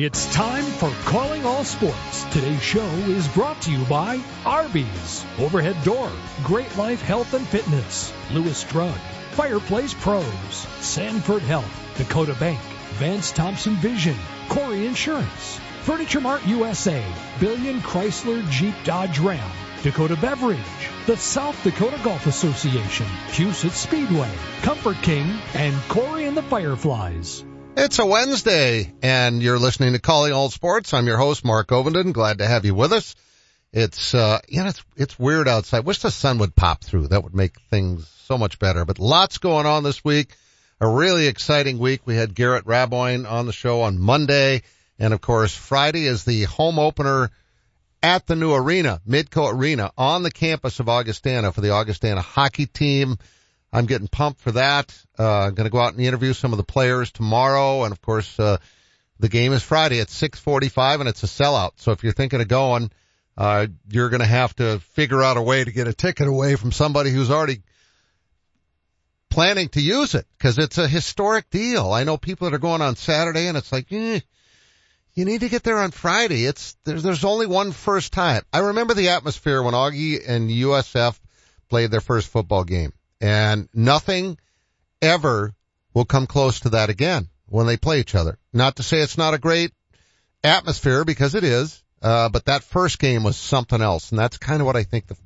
It's time for Calling All Sports. Today's show is brought to you by Arby's, Overhead Door, Great Life Health and Fitness, Lewis Drug, Fireplace Pros, Sanford Health, Dakota Bank, Vance Thompson Vision, Corey Insurance, Furniture Mart USA, Billion Chrysler Jeep Dodge Ram, Dakota Beverage, the South Dakota Golf Association, Huset Speedway, Comfort King, and Corey and the Fireflies. It's a Wednesday, and you're listening to Calling All Sports. I'm your host, Mark Ovenden. Glad to have you with us. It's, uh, you know, it's, it's weird outside. Wish the sun would pop through. That would make things so much better. But lots going on this week. A really exciting week. We had Garrett Raboin on the show on Monday. And of course, Friday is the home opener at the new arena, Midco Arena, on the campus of Augustana for the Augustana hockey team. I'm getting pumped for that. Uh, I'm going to go out and interview some of the players tomorrow. And of course, uh, the game is Friday at 645 and it's a sellout. So if you're thinking of going, uh, you're going to have to figure out a way to get a ticket away from somebody who's already planning to use it because it's a historic deal. I know people that are going on Saturday and it's like, eh, you need to get there on Friday. It's, there's, there's only one first time. I remember the atmosphere when Augie and USF played their first football game and nothing ever will come close to that again when they play each other. Not to say it's not a great atmosphere because it is, uh, but that first game was something else. And that's kind of what I think the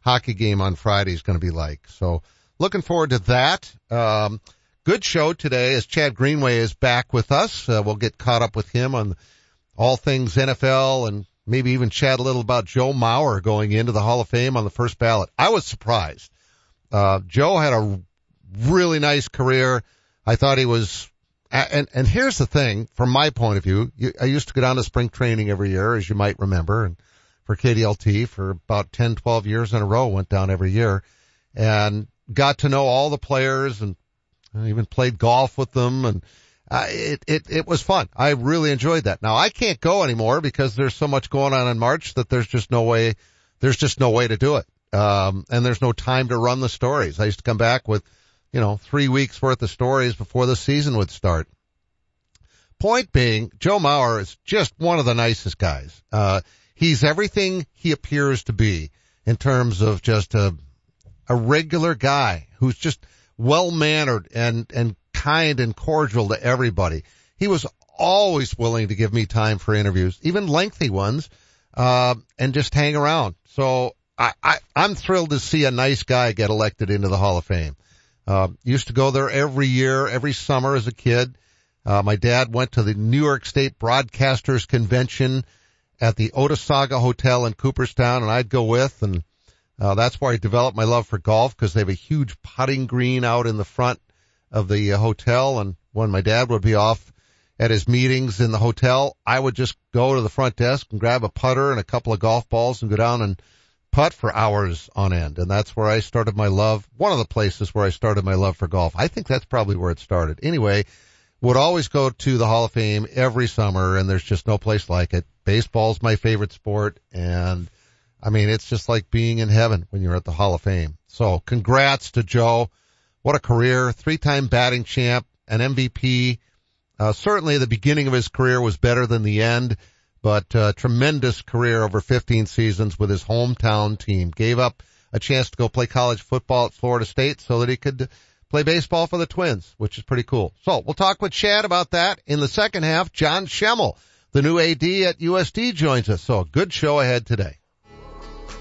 hockey game on Friday is going to be like. So looking forward to that. Um, good show today as Chad Greenway is back with us. Uh, we'll get caught up with him on all things NFL and maybe even chat a little about Joe Mauer going into the Hall of Fame on the first ballot. I was surprised. Uh, Joe had a really nice career. I thought he was, and, and here's the thing from my point of view, I used to go down to spring training every year, as you might remember, and for KDLT for about 10, 12 years in a row, went down every year and got to know all the players and I even played golf with them and uh, it, it, it was fun. I really enjoyed that. Now I can't go anymore because there's so much going on in March that there's just no way, there's just no way to do it. Um, and there's no time to run the stories. I used to come back with, you know, three weeks worth of stories before the season would start. Point being, Joe Mauer is just one of the nicest guys. Uh, he's everything he appears to be in terms of just a, a regular guy who's just well mannered and, and kind and cordial to everybody. He was always willing to give me time for interviews, even lengthy ones, uh, and just hang around. So I, I, I'm thrilled to see a nice guy get elected into the Hall of Fame. Uh, used to go there every year, every summer as a kid. Uh, my dad went to the New York State Broadcasters Convention at the Otesaga Hotel in Cooperstown and I'd go with and, uh, that's where I developed my love for golf because they have a huge putting green out in the front of the uh, hotel and when my dad would be off at his meetings in the hotel, I would just go to the front desk and grab a putter and a couple of golf balls and go down and putt for hours on end. And that's where I started my love. One of the places where I started my love for golf. I think that's probably where it started. Anyway, would always go to the Hall of Fame every summer and there's just no place like it. Baseball's my favorite sport and I mean, it's just like being in heaven when you're at the Hall of Fame. So congrats to Joe. What a career. Three-time batting champ, an MVP. Uh, certainly the beginning of his career was better than the end but uh, tremendous career over 15 seasons with his hometown team. Gave up a chance to go play college football at Florida State so that he could play baseball for the Twins, which is pretty cool. So we'll talk with Chad about that in the second half. John Schemmel, the new AD at USD joins us. So a good show ahead today.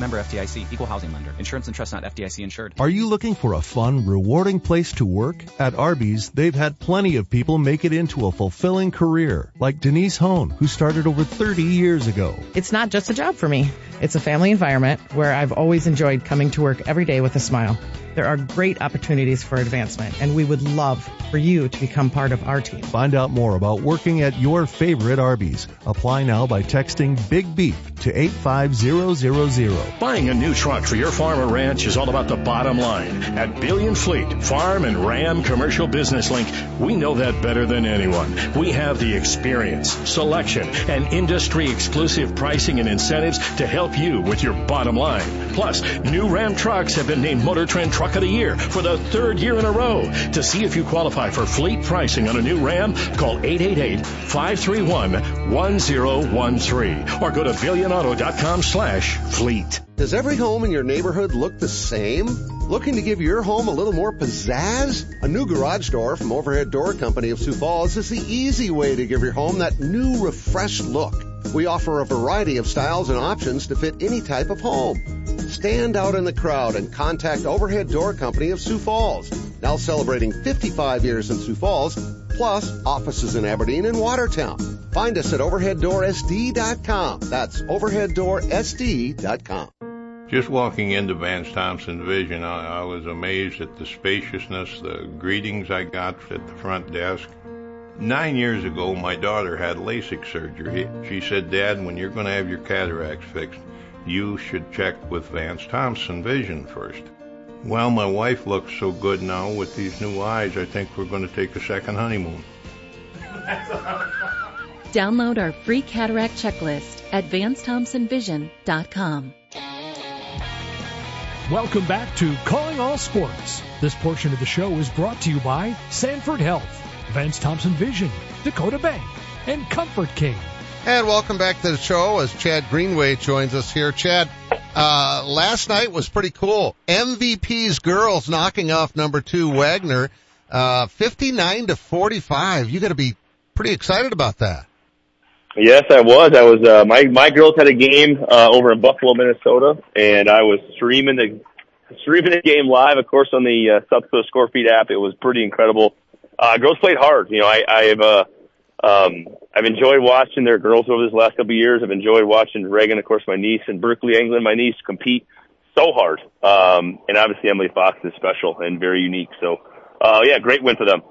Member FDIC, equal housing lender. Insurance and trust not FDIC insured. Are you looking for a fun, rewarding place to work? At Arby's, they've had plenty of people make it into a fulfilling career, like Denise Hone, who started over 30 years ago. It's not just a job for me. It's a family environment where I've always enjoyed coming to work every day with a smile. There are great opportunities for advancement, and we would love for you to become part of our team. Find out more about working at your favorite Arby's. Apply now by texting Big Beef to 85000. Buying a new truck for your farm or ranch is all about the bottom line. At Billion Fleet, Farm and Ram Commercial Business Link, we know that better than anyone. We have the experience, selection, and industry exclusive pricing and incentives to help you with your bottom line. Plus, new Ram trucks have been named Motor Trend Truck Truck of the Year for the third year in a row. To see if you qualify for fleet pricing on a new Ram, call 888-531-1013 or go to billionauto.com slash fleet. Does every home in your neighborhood look the same? Looking to give your home a little more pizzazz? A new garage door from Overhead Door Company of Sioux Falls is the easy way to give your home that new refreshed look. We offer a variety of styles and options to fit any type of home. Stand out in the crowd and contact Overhead Door Company of Sioux Falls. Now celebrating 55 years in Sioux Falls, plus offices in Aberdeen and Watertown. Find us at overheaddoorsd.com. That's overheaddoorsd.com. Just walking into Vance Thompson Vision, I, I was amazed at the spaciousness, the greetings I got at the front desk. Nine years ago, my daughter had LASIK surgery. She said, Dad, when you're going to have your cataracts fixed, you should check with Vance Thompson Vision first. Well, my wife looks so good now with these new eyes, I think we're going to take a second honeymoon. Download our free cataract checklist at VanceThompsonVision.com. Welcome back to Calling All Sports. This portion of the show is brought to you by Sanford Health, Vance Thompson Vision, Dakota Bank, and Comfort King. And welcome back to the show as Chad Greenway joins us here. Chad, uh, last night was pretty cool. MVP's girls knocking off number two Wagner, uh, 59 to 45. You got to be pretty excited about that. Yes, I was. I was. Uh, my my girls had a game uh, over in Buffalo, Minnesota, and I was streaming the streaming the game live, of course, on the uh, South Score Feed app. It was pretty incredible. Uh, girls played hard. You know, I I've uh, I've enjoyed watching their girls over this last couple of years. I've enjoyed watching Reagan, of course, my niece, and Berkeley England, my niece, compete so hard. Um, and obviously Emily Fox is special and very unique. So, uh, yeah, great win for them.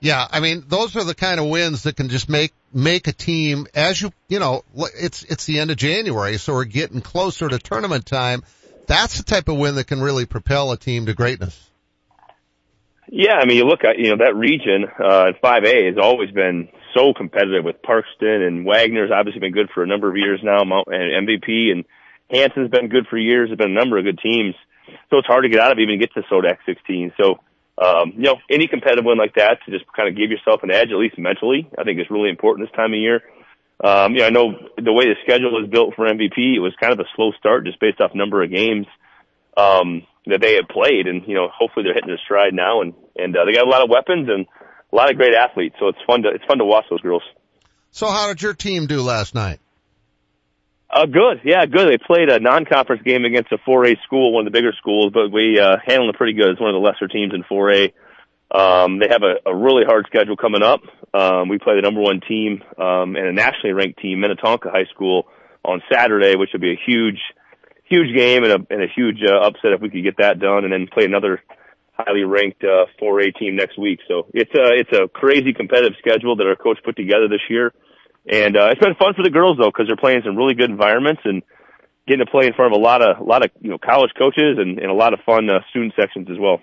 Yeah, I mean, those are the kind of wins that can just make make a team as you you know it's it's the end of January, so we're getting closer to tournament time. That's the type of win that can really propel a team to greatness. Yeah, I mean, you look at you know that region uh, 5A has always been so competitive with Parkston and Wagner's obviously been good for a number of years now, and MVP and Hanson's been good for years. There's been a number of good teams, so it's hard to get out of even get to SoDak 16. So, um, you know, any competitive win like that to just kind of give yourself an edge, at least mentally, I think is really important this time of year. Um, you know, I know the way the schedule is built for MVP, it was kind of a slow start just based off number of games. Um, that they had played, and you know, hopefully they're hitting their stride now, and and uh, they got a lot of weapons and a lot of great athletes. So it's fun to it's fun to watch those girls. So how did your team do last night? Uh, good. Yeah, good. They played a non-conference game against a 4A school, one of the bigger schools, but we, uh, handled it pretty good. It's one of the lesser teams in 4A. Um, they have a, a really hard schedule coming up. Um, we play the number one team, um, and a nationally ranked team, Minnetonka High School, on Saturday, which will be a huge, huge game and a, and a huge uh, upset if we could get that done, and then play another highly ranked uh, 4A team next week. So it's a it's a crazy competitive schedule that our coach put together this year, and uh, it's been fun for the girls though because they're playing some really good environments and getting to play in front of a lot of a lot of you know college coaches and, and a lot of fun uh, student sections as well.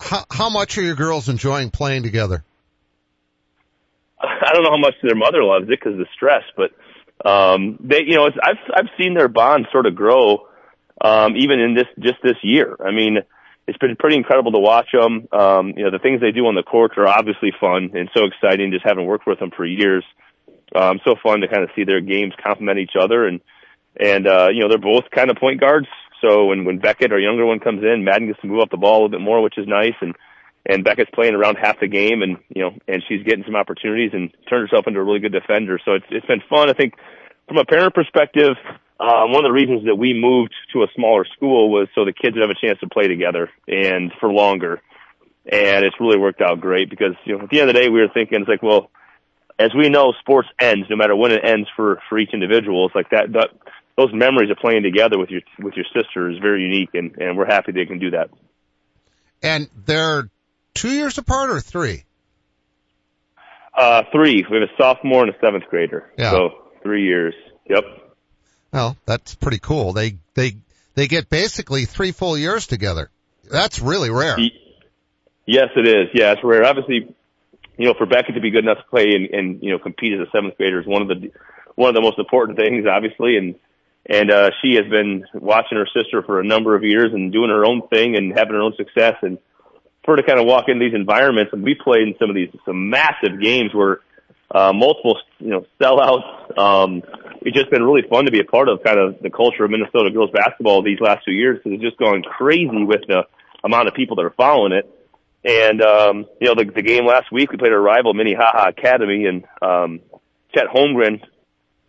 How, how much are your girls enjoying playing together? I don't know how much their mother loves it because of the stress, but um, they, you know, it's, I've I've seen their bond sort of grow, um, even in this just this year. I mean, it's been pretty incredible to watch them. Um, you know, the things they do on the court are obviously fun and so exciting. Just having worked with them for years, um, so fun to kind of see their games complement each other and and uh, you know they're both kind of point guards. So when when Beckett, our younger one, comes in, Madden gets to move up the ball a little bit more, which is nice. And and Becca's playing around half the game, and you know, and she's getting some opportunities and turned herself into a really good defender. So it's it's been fun. I think from a parent perspective, uh, one of the reasons that we moved to a smaller school was so the kids would have a chance to play together and for longer. And it's really worked out great because you know at the end of the day we were thinking it's like well, as we know, sports ends no matter when it ends for for each individual. It's like that that those memories of playing together with your with your sister is very unique, and and we're happy they can do that. And they're two years apart or three? Uh, three. We have a sophomore and a seventh grader. Yeah. So three years. Yep. Well, that's pretty cool. They, they, they get basically three full years together. That's really rare. Yes, it is. Yeah, it's rare. Obviously, you know, for Becca to be good enough to play and, and you know, compete as a seventh grader is one of the, one of the most important things, obviously. And, and, uh, she has been watching her sister for a number of years and doing her own thing and having her own success. And, for to kind of walk into these environments, and we played in some of these some massive games where uh, multiple you know sellouts. Um, it's just been really fun to be a part of kind of the culture of Minnesota girls basketball these last two years because it's just gone crazy with the amount of people that are following it. And um, you know the, the game last week we played our rival Minnehaha Academy, and um, Chet Holmgren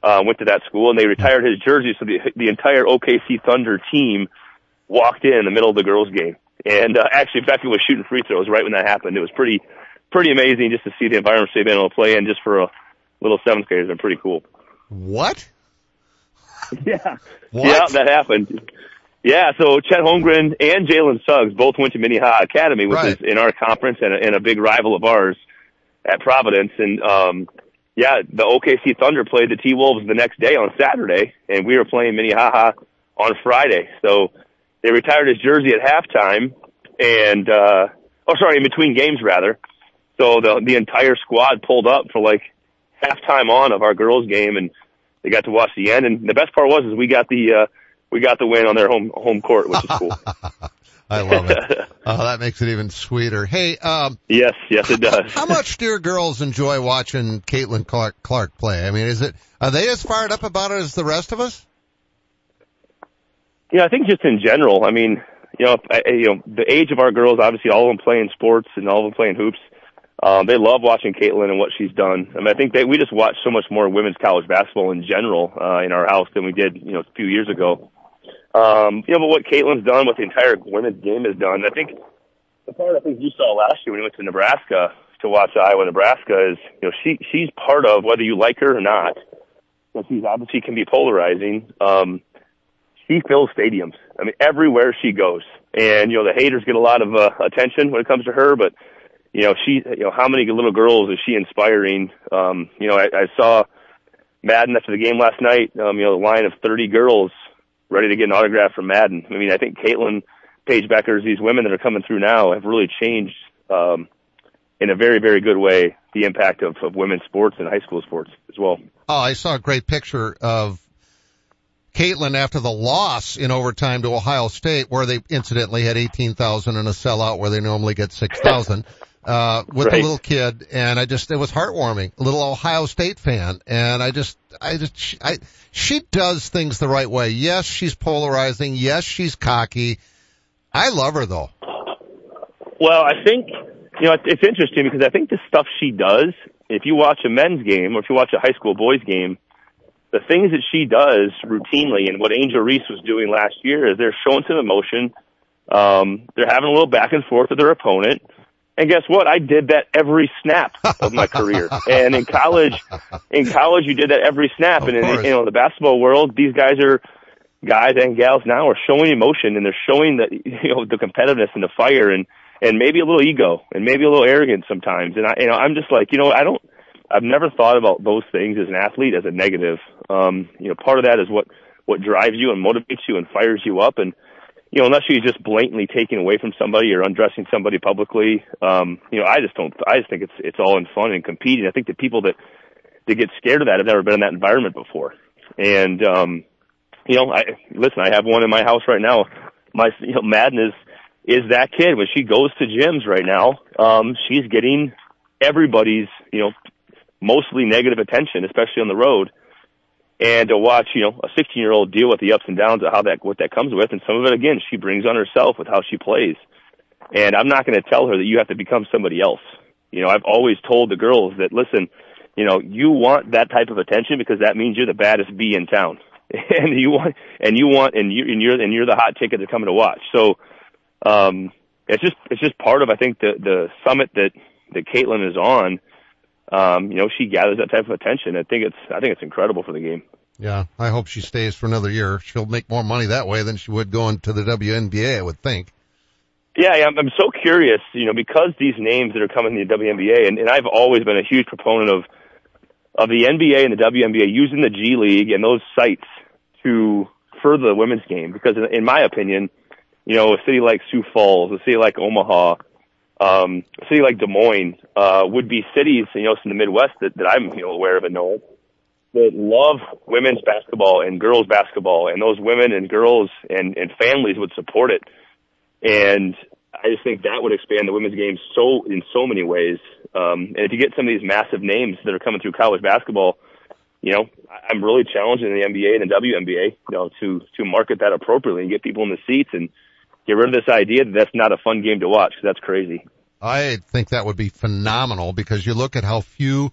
uh, went to that school, and they retired his jersey, so the the entire OKC Thunder team walked in in the middle of the girls' game. And uh, actually, Becky was shooting free throws right when that happened. It was pretty, pretty amazing just to see the environment they've been able to play in just for a little seventh grader. It's been pretty cool. What? Yeah. What? Yeah, that happened. Yeah, so Chet Holmgren and Jalen Suggs both went to Minnehaha Academy, which Right. is in our conference and a, and a big rival of ours at Providence. And um, yeah, the OKC Thunder played the T Wolves the next day on Saturday, and we were playing Minnehaha on Friday. So they retired his jersey at halftime, and uh, oh, sorry, in between games rather. So the the entire squad pulled up for like halftime on of our girls game, and they got to watch the end. And the best part was is we got the uh, we got the win on their home home court, which is cool. I love it. Oh, that makes it even sweeter. Hey, um, yes, yes, it does. how much do your girls enjoy watching Caitlin Clark, Clark play? I mean, is it are they as fired up about it as the rest of us? Yeah, I think just in general. I mean, you know, I, you know, the age of our girls, obviously, all of them playing sports and all of them playing hoops. Um, they love watching Caitlin and what she's done. I mean, I think that we just watch so much more women's college basketball in general uh, in our house than we did, you know, a few years ago. Um, you know, but what Caitlin's done, what the entire women's game has done, I think the part I think you saw last year when you went to Nebraska to watch Iowa, Nebraska is, you know, she she's part of whether you like her or not. And she's obviously can be polarizing. Um, she fills stadiums. I mean, everywhere she goes, and you know the haters get a lot of uh, attention when it comes to her. But you know, she, you know, how many little girls is she inspiring? Um, you know, I, I saw Madden after the game last night. Um, you know, the line of 30 girls ready to get an autograph from Madden. I mean, I think Caitlin, Paige Bueckers, these women that are coming through now have really changed um, in a very, very good way the impact of, of women's sports and high school sports as well. Oh, I saw a great picture of Caitlin after the loss in overtime to Ohio State, where they incidentally had 18,000 in a sellout where they normally get 6,000. Uh, with Right. a little kid, and I just, it was heartwarming. A little Ohio State fan, and I just, I just, she, I, she does things the right way. Yes, she's polarizing. Yes, she's cocky. I love her though. Well, I think you know it's, it's interesting because I think the stuff she does. If you watch a men's game or if you watch a high school boys game, the things that she does routinely and what Angel Reese was doing last year is they're showing some emotion. Um, they're having a little back and forth with their opponent. And guess what? I did that every snap of my career. And in college, in college, you did that every snap. Of and in course. you know the basketball world, these guys are guys and gals now are showing emotion and they're showing the you know the competitiveness and the fire and and maybe a little ego and maybe a little arrogance sometimes. And I you know I'm just like you know I don't I've never thought about those things as an athlete as a negative. Um, you know part of that is what what drives you and motivates you and fires you up and you know, unless you're just blatantly taking away from somebody or undressing somebody publicly, um, you know, I just don't. I just think it's it's all in fun and competing. I think the people that that get scared of that have never been in that environment before. And um, you know, I listen. I have one in my house right now. My you know, Madden is is that kid when she goes to gyms right now. Um, she's getting everybody's you know mostly negative attention, especially on the road and to watch, you know, a 16 year old deal with the ups and downs of how that, what that comes with. And some of it, again, she brings on herself with how she plays. And I'm not going to tell her that you have to become somebody else. You know, I've always told the girls that, listen, you know, you want that type of attention because that means you're the baddest bee in town. and you want, and you want, and you, and you're, and you're the hot ticket to come to watch. So, um, it's just, it's just part of, I think, the, the summit that, that Caitlin is on. Um, you know, she gathers that type of attention. I think it's, I think it's incredible for the game. Yeah, I hope she stays for another year. She'll make more money that way than she would going to the WNBA, I would think. Yeah, I'm, I'm so curious, you know, because these names that are coming to the WNBA, and, and I've always been a huge proponent of of the NBA and the WNBA using the G League and those sites to further the women's game. Because in, in my opinion, you know, a city like Sioux Falls, a city like Omaha, um, a city like Des Moines, uh, would be cities, you know, in the Midwest that, that I'm, you know, aware of and know that love women's basketball and girls basketball and those women and girls and, and families would support it. And I just think that would expand the women's game so in so many ways. Um, and if you get some of these massive names that are coming through college basketball, you know, I'm really challenging the NBA and the WNBA, you know, to to market that appropriately and get people in the seats and get rid of this idea that that's not a fun game to watch. That's crazy. I think that would be phenomenal because you look at how few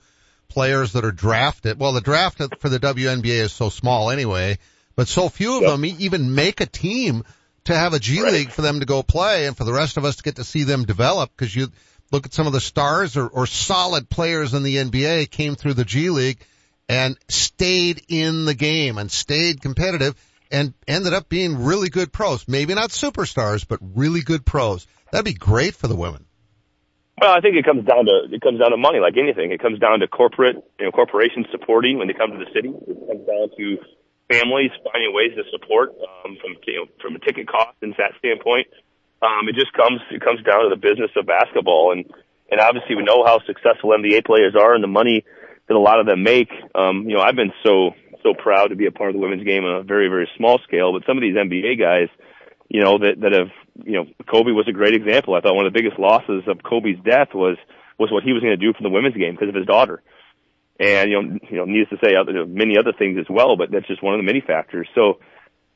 players that are drafted. Well, the draft for the WNBA is so small anyway, but so few of yep. them even make a team to have a G right. League for them to go play and for the rest of us to get to see them develop because you look at some of the stars or, or solid players in the NBA came through the G League and stayed in the game and stayed competitive and ended up being really good pros. Maybe not superstars, but really good pros. That'd be great for the women. Well, I think it comes down to it comes down to money, like anything. It comes down to corporate, you know, corporations supporting when they come to the city. It comes down to families finding ways to support um, from you know, from a ticket cost and that standpoint. Um, it just comes it comes down to the business of basketball, and and obviously we know how successful NBA players are and the money that a lot of them make. Um, you know, I've been so so proud to be a part of the women's game on a very very small scale, but some of these NBA guys, you know, that that have you know, Kobe was a great example. I thought one of the biggest losses of Kobe's death was was what he was going to do for the women's game because of his daughter. And you know, you know, needless to say, many other things as well, but that's just one of the many factors. So,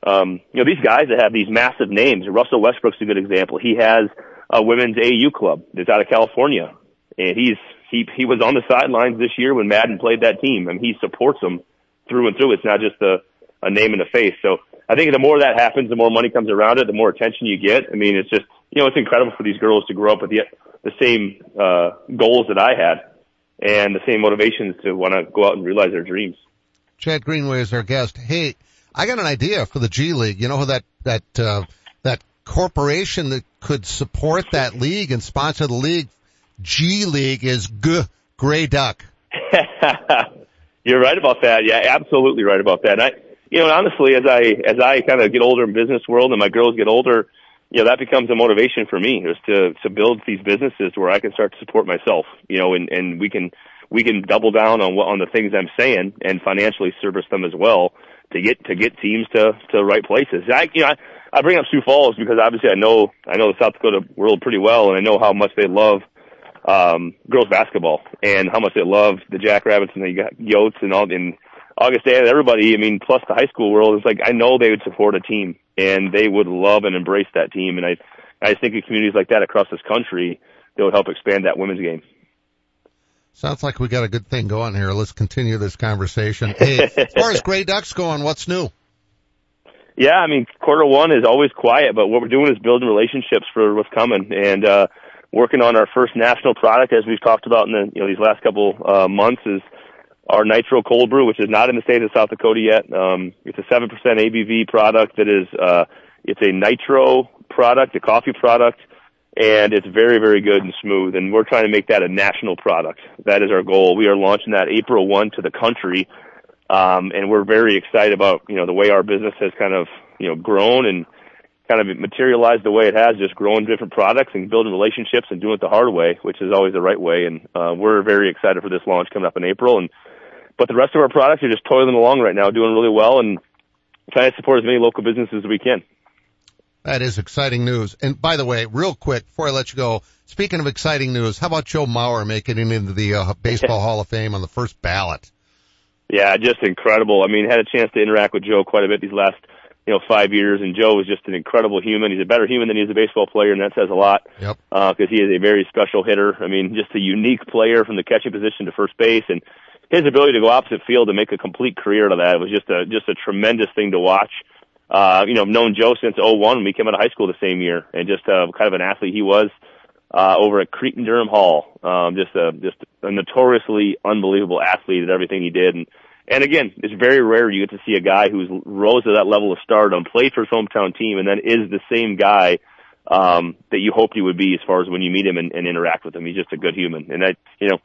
um, you know, these guys that have these massive names, Russell Westbrook's a good example. He has a women's AU club that's out of California, and he's he he was on the sidelines this year when Madden played that team, and he supports them through and through. It's not just a a name in the face. So I think the more that happens, the more money comes around it, the more attention you get. I mean, it's just, you know, it's incredible for these girls to grow up with the, the same, uh, goals that I had and the same motivations to want to go out and realize their dreams. Chad Greenway is our guest. Hey, I got an idea for the G League. You know that, that, uh, that corporation that could support that league and sponsor the league, G League is G, Gray Duck. You're right about that. Yeah, absolutely right about that. And I, you know, honestly, as I as I kind of get older in business world and my girls get older, you know, that becomes a motivation for me is to to build these businesses where I can start to support myself. You know, and and we can we can double down on what on the things I'm saying and financially service them as well to get to get teams to to the right places. I you know. I, I bring up Sioux Falls because obviously I know I know the South Dakota world pretty well, and I know how much they love um, girls basketball and how much they love the Jackrabbits and the Yotes and all and Augustana, everybody, I mean, plus the high school world, it's like I know they would support a team and they would love and embrace that team. And I, I think of communities like that across this country that would help expand that women's game. Sounds like we got a good thing going here. Let's continue this conversation. Hey, as far as Gray Ducks going, what's new? Yeah, I mean, quarter one is always quiet, but what we're doing is building relationships for what's coming and, uh, working on our first national product as we've talked about in the, you know, these last couple, uh, months is, our Nitro Cold Brew, which is not in the state of South Dakota yet. Um, it's a 7% ABV product that is, uh, it's a nitro product, a coffee product, and it's very, very good and smooth. And we're trying to make that a national product. That is our goal. We are launching that April 1 to the country. Um, and we're very excited about, you know, the way our business has kind of, you know, grown and kind of materialized the way it has, just growing different products and building relationships and doing it the hard way, which is always the right way. And, uh, we're very excited for this launch coming up in April. And, but the rest of our products are just toiling along right now, doing really well and trying to support as many local businesses as we can. That is exciting news. And by the way, real quick before I let you go, speaking of exciting news, how about Joe Mauer making it into the uh, Baseball Hall of Fame on the first ballot? Yeah, just incredible. I mean, had a chance to interact with Joe quite a bit these last you know, five years. And Joe is just an incredible human. He's a better human than he is a baseball player, and that says a lot. Yep. Because uh, he is a very special hitter. I mean, just a unique player from the catching position to first base, and his ability to go opposite field and make a complete career out of that was just a just a tremendous thing to watch. Uh, you know, I've known Joe since '01 when we came out of high school the same year, and just uh, kind of an athlete he was uh, over at Cretin Derham Hall. Um, just a just a notoriously unbelievable athlete at everything he did, and and again, it's very rare you get to see a guy who's rose to that level of stardom, played for his hometown team, and then is the same guy um, that you hoped he would be as far as when you meet him and, and interact with him. He's just a good human, and that you know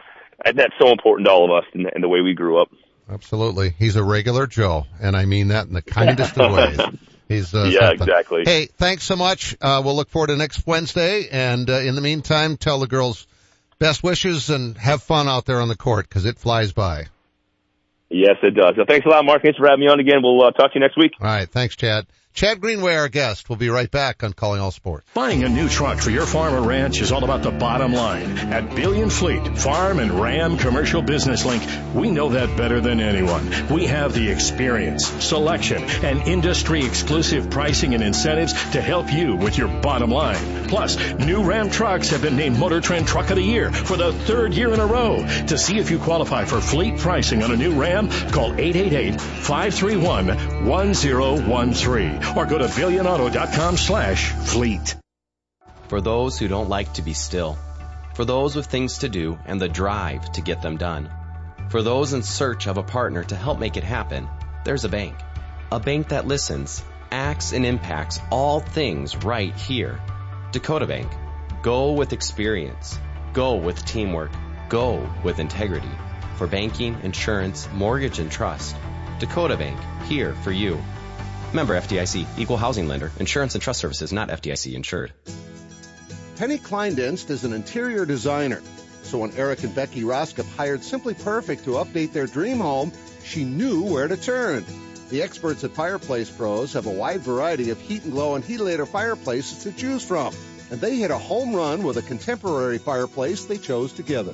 that's so important to all of us in the, the way we grew up. Absolutely, he's a regular Joe, and I mean that in the kindest of ways. He's uh, yeah, something. exactly. Hey, thanks so much. Uh, we'll look forward to next Wednesday, and uh, in the meantime, tell the girls best wishes and have fun out there on the court because it flies by. Yes, it does. So thanks a lot, Mark. Thanks for having me on again. We'll uh, talk to you next week. All right. Thanks, Chad. Chad Greenway, our guest. We'll be right back on Calling All Sports. Buying a new truck for your farm or ranch is all about the bottom line. At Billion Fleet, Farm and Ram Commercial Business Link, we know that better than anyone. We have the experience, selection, and industry exclusive pricing and incentives to help you with your bottom line. Plus, new Ram trucks have been named Motor Trend Truck of the Year for the third year in a row. To see if you qualify for fleet pricing on a new Ram, call 888 531 1013 or go to billionauto.com slash fleet. For those who don't like to be still. For those with things to do and the drive to get them done. For those in search of a partner to help make it happen, there's a bank. A bank that listens, acts, and impacts all things right here. Dakota Bank. Go with experience. Go with teamwork. Go with integrity. For banking, insurance, mortgage, and trust. Dakota Bank, here for you. Member FDIC, equal housing lender, insurance and trust services not FDIC insured. Penny Kleindienst is an interior designer. So when Eric and Becky Roskop hired Simply Perfect to update their dream home, she knew where to turn. The experts at Fireplace Pros have a wide variety of Heat & Glo and Heatilator fireplaces to choose from. And they hit a home run with a contemporary fireplace they chose together.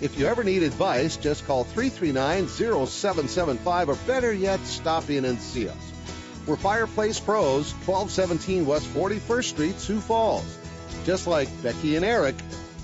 If you ever need advice, just call 339-0775 or better yet, stop in and see us. We're Fireplace Pros, 1217 West 41st Street, Sioux Falls. Just like Becky and Eric,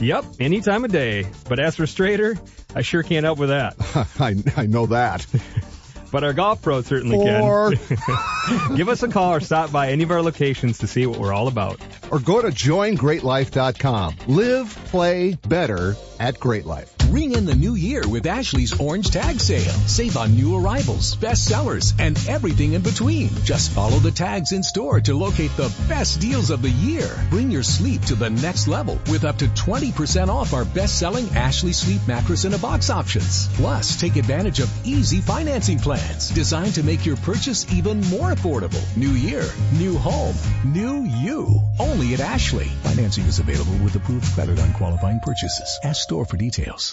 Yep, any time of day. But as for Strader, I sure can't help with that. I, I know that. but our golf pro certainly Four. can. Give us a call or stop by any of our locations to see what we're all about. Or go to joingreatlife.com. Live, play better at Great Life. Ring in the new year with Ashley's Orange Tag Sale. Save on new arrivals, best sellers, and everything in between. Just follow the tags in store to locate the best deals of the year. Bring your sleep to the next level with up to 20% off our best-selling Ashley Sleep Mattress in a Box options. Plus, take advantage of easy financing plans designed to make your purchase even more affordable. New year, new home, new you. Only at Ashley. Financing is available with approved credit on qualifying purchases. Ask store for details.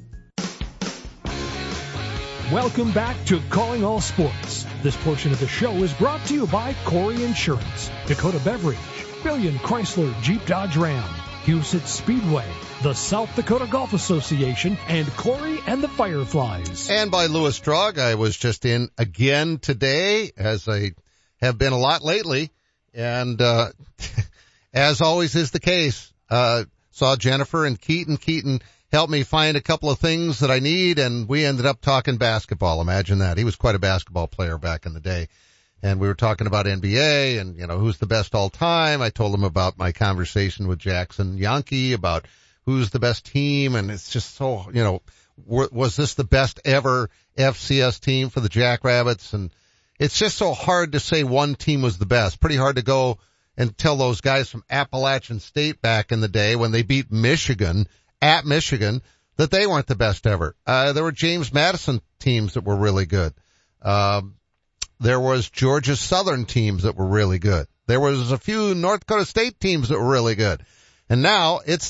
Welcome back to Calling All Sports. This portion of the show is brought to you by Corey Insurance, Dakota Beverage, Billion Chrysler Jeep Dodge Ram, Huset Speedway, the South Dakota Golf Association, and Corey and the Fireflies. And by Lewis Drug, I was just in again today, as I have been a lot lately. And, uh, as always is the case, uh, saw Jennifer and Keaton. Keaton helped me find a couple of things that I need and we ended up talking basketball. Imagine that. He was quite a basketball player back in the day. And we were talking about NBA and, you know, who's the best all time. I told him about my conversation with Jackson Yankee about who's the best team. And it's just so, you know, was this the best ever FCS team for the Jackrabbits? And it's just so hard to say one team was the best. Pretty hard to go and tell those guys from Appalachian State back in the day when they beat Michigan at Michigan that they weren't the best ever. Uh, there were James Madison teams that were really good. Um, there was Georgia Southern teams that were really good. There was a few North Dakota State teams that were really good. And now it's the